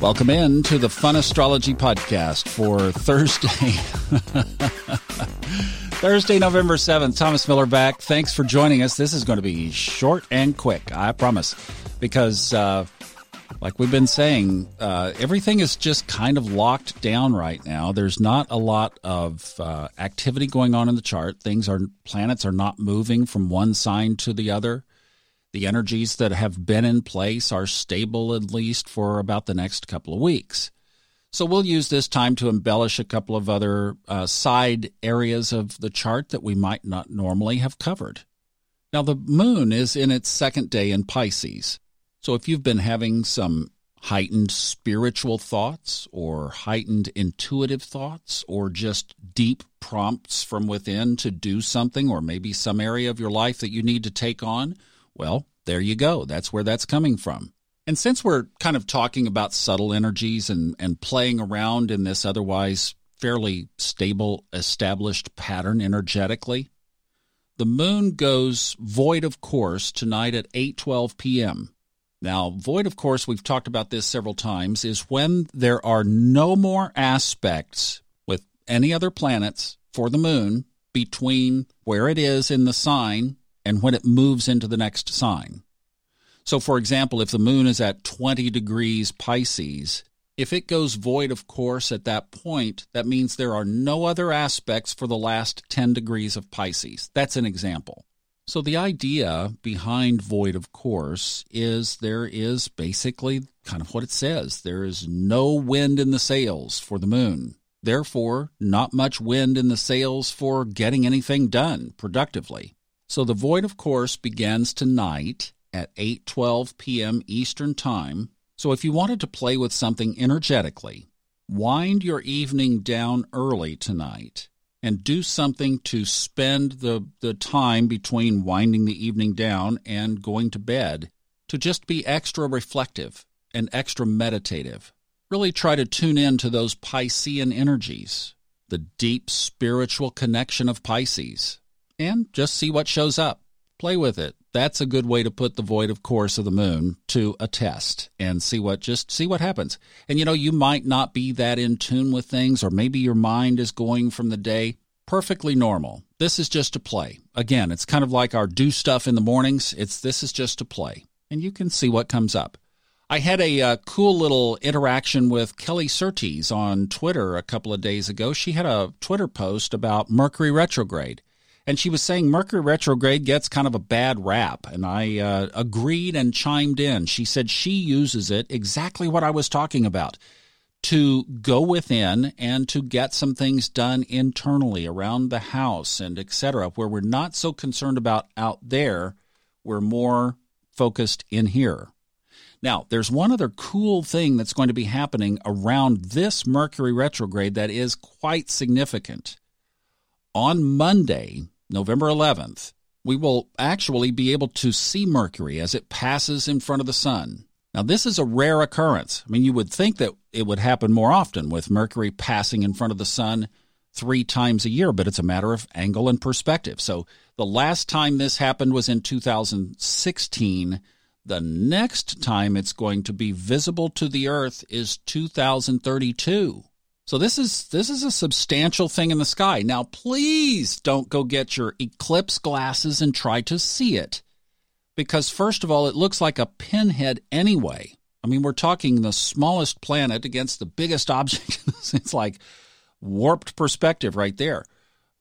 Welcome in to the Fun Astrology Podcast for Thursday. Thursday, November 7th. Thomas Miller back. Thanks for joining us. This is going to be short and quick, I promise. Because, uh, like we've been saying, uh, everything is just kind of locked down right now. There's not a lot of uh, activity going on in the chart. Things are, planets are not moving from one sign to the other. The energies that have been in place are stable at least for about the next couple of weeks. So we'll use this time to embellish a couple of other uh, side areas of the chart that we might not normally have covered. Now, the moon is in its second day in Pisces. So if you've been having some heightened spiritual thoughts or heightened intuitive thoughts or just deep prompts from within to do something or maybe some area of your life that you need to take on, well, there you go. That's where that's coming from. And since we're kind of talking about subtle energies and, and playing around in this otherwise fairly stable, established pattern energetically, the moon goes void of course tonight at 8:12 p.m. Now, void of course, we've talked about this several times, is when there are no more aspects with any other planets for the moon between where it is in the sign and when it moves into the next sign. So, for example, if the moon is at 20 degrees Pisces, if it goes void of course at that point, that means there are no other aspects for the last 10 degrees of Pisces. That's an example. So, the idea behind void of course is there is basically kind of what it says there is no wind in the sails for the moon. Therefore, not much wind in the sails for getting anything done productively. So the void of course begins tonight at 8:12 p.m. Eastern Time. So if you wanted to play with something energetically, wind your evening down early tonight and do something to spend the, the time between winding the evening down and going to bed to just be extra reflective and extra meditative. Really try to tune in to those Piscean energies, the deep spiritual connection of Pisces and just see what shows up. Play with it. That's a good way to put the void of course of the moon to a test and see what just see what happens. And you know, you might not be that in tune with things or maybe your mind is going from the day perfectly normal. This is just to play. Again, it's kind of like our do stuff in the mornings. It's this is just to play. And you can see what comes up. I had a uh, cool little interaction with Kelly Surtees on Twitter a couple of days ago. She had a Twitter post about Mercury retrograde and she was saying Mercury retrograde gets kind of a bad rap, and I uh, agreed and chimed in. She said she uses it exactly what I was talking about to go within and to get some things done internally around the house and etc where we're not so concerned about out there. We're more focused in here. Now there's one other cool thing that's going to be happening around this mercury retrograde that is quite significant. On monday November 11th, we will actually be able to see Mercury as it passes in front of the sun. Now, this is a rare occurrence. I mean, you would think that it would happen more often with Mercury passing in front of the sun three times a year, but it's a matter of angle and perspective. So, the last time this happened was in 2016. The next time it's going to be visible to the Earth is 2032. So this is this is a substantial thing in the sky. Now please don't go get your eclipse glasses and try to see it. Because first of all, it looks like a pinhead anyway. I mean, we're talking the smallest planet against the biggest object. it's like warped perspective right there.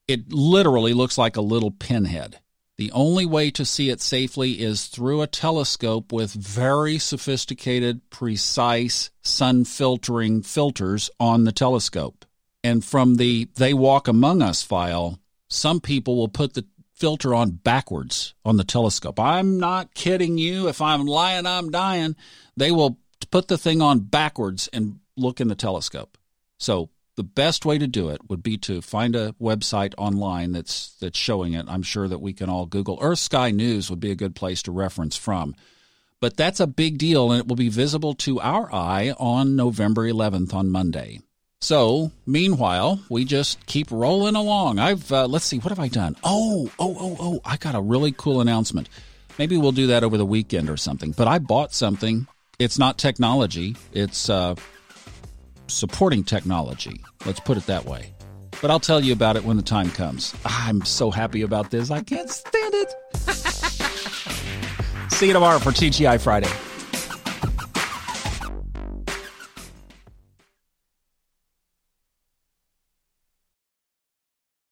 It literally looks like a little pinhead. The only way to see it safely is through a telescope with very sophisticated, precise sun filtering filters on the telescope. And from the They Walk Among Us file, some people will put the filter on backwards on the telescope. I'm not kidding you. If I'm lying, I'm dying. They will put the thing on backwards and look in the telescope. So the best way to do it would be to find a website online that's that's showing it. I'm sure that we can all Google Earth Sky News would be a good place to reference from. But that's a big deal and it will be visible to our eye on November 11th on Monday. So, meanwhile, we just keep rolling along. I've uh, let's see what have I done? Oh, oh, oh, oh, I got a really cool announcement. Maybe we'll do that over the weekend or something. But I bought something it's not technology, it's uh, supporting technology. Let's put it that way. But I'll tell you about it when the time comes. I'm so happy about this. I can't stand it. See you tomorrow for TGI Friday.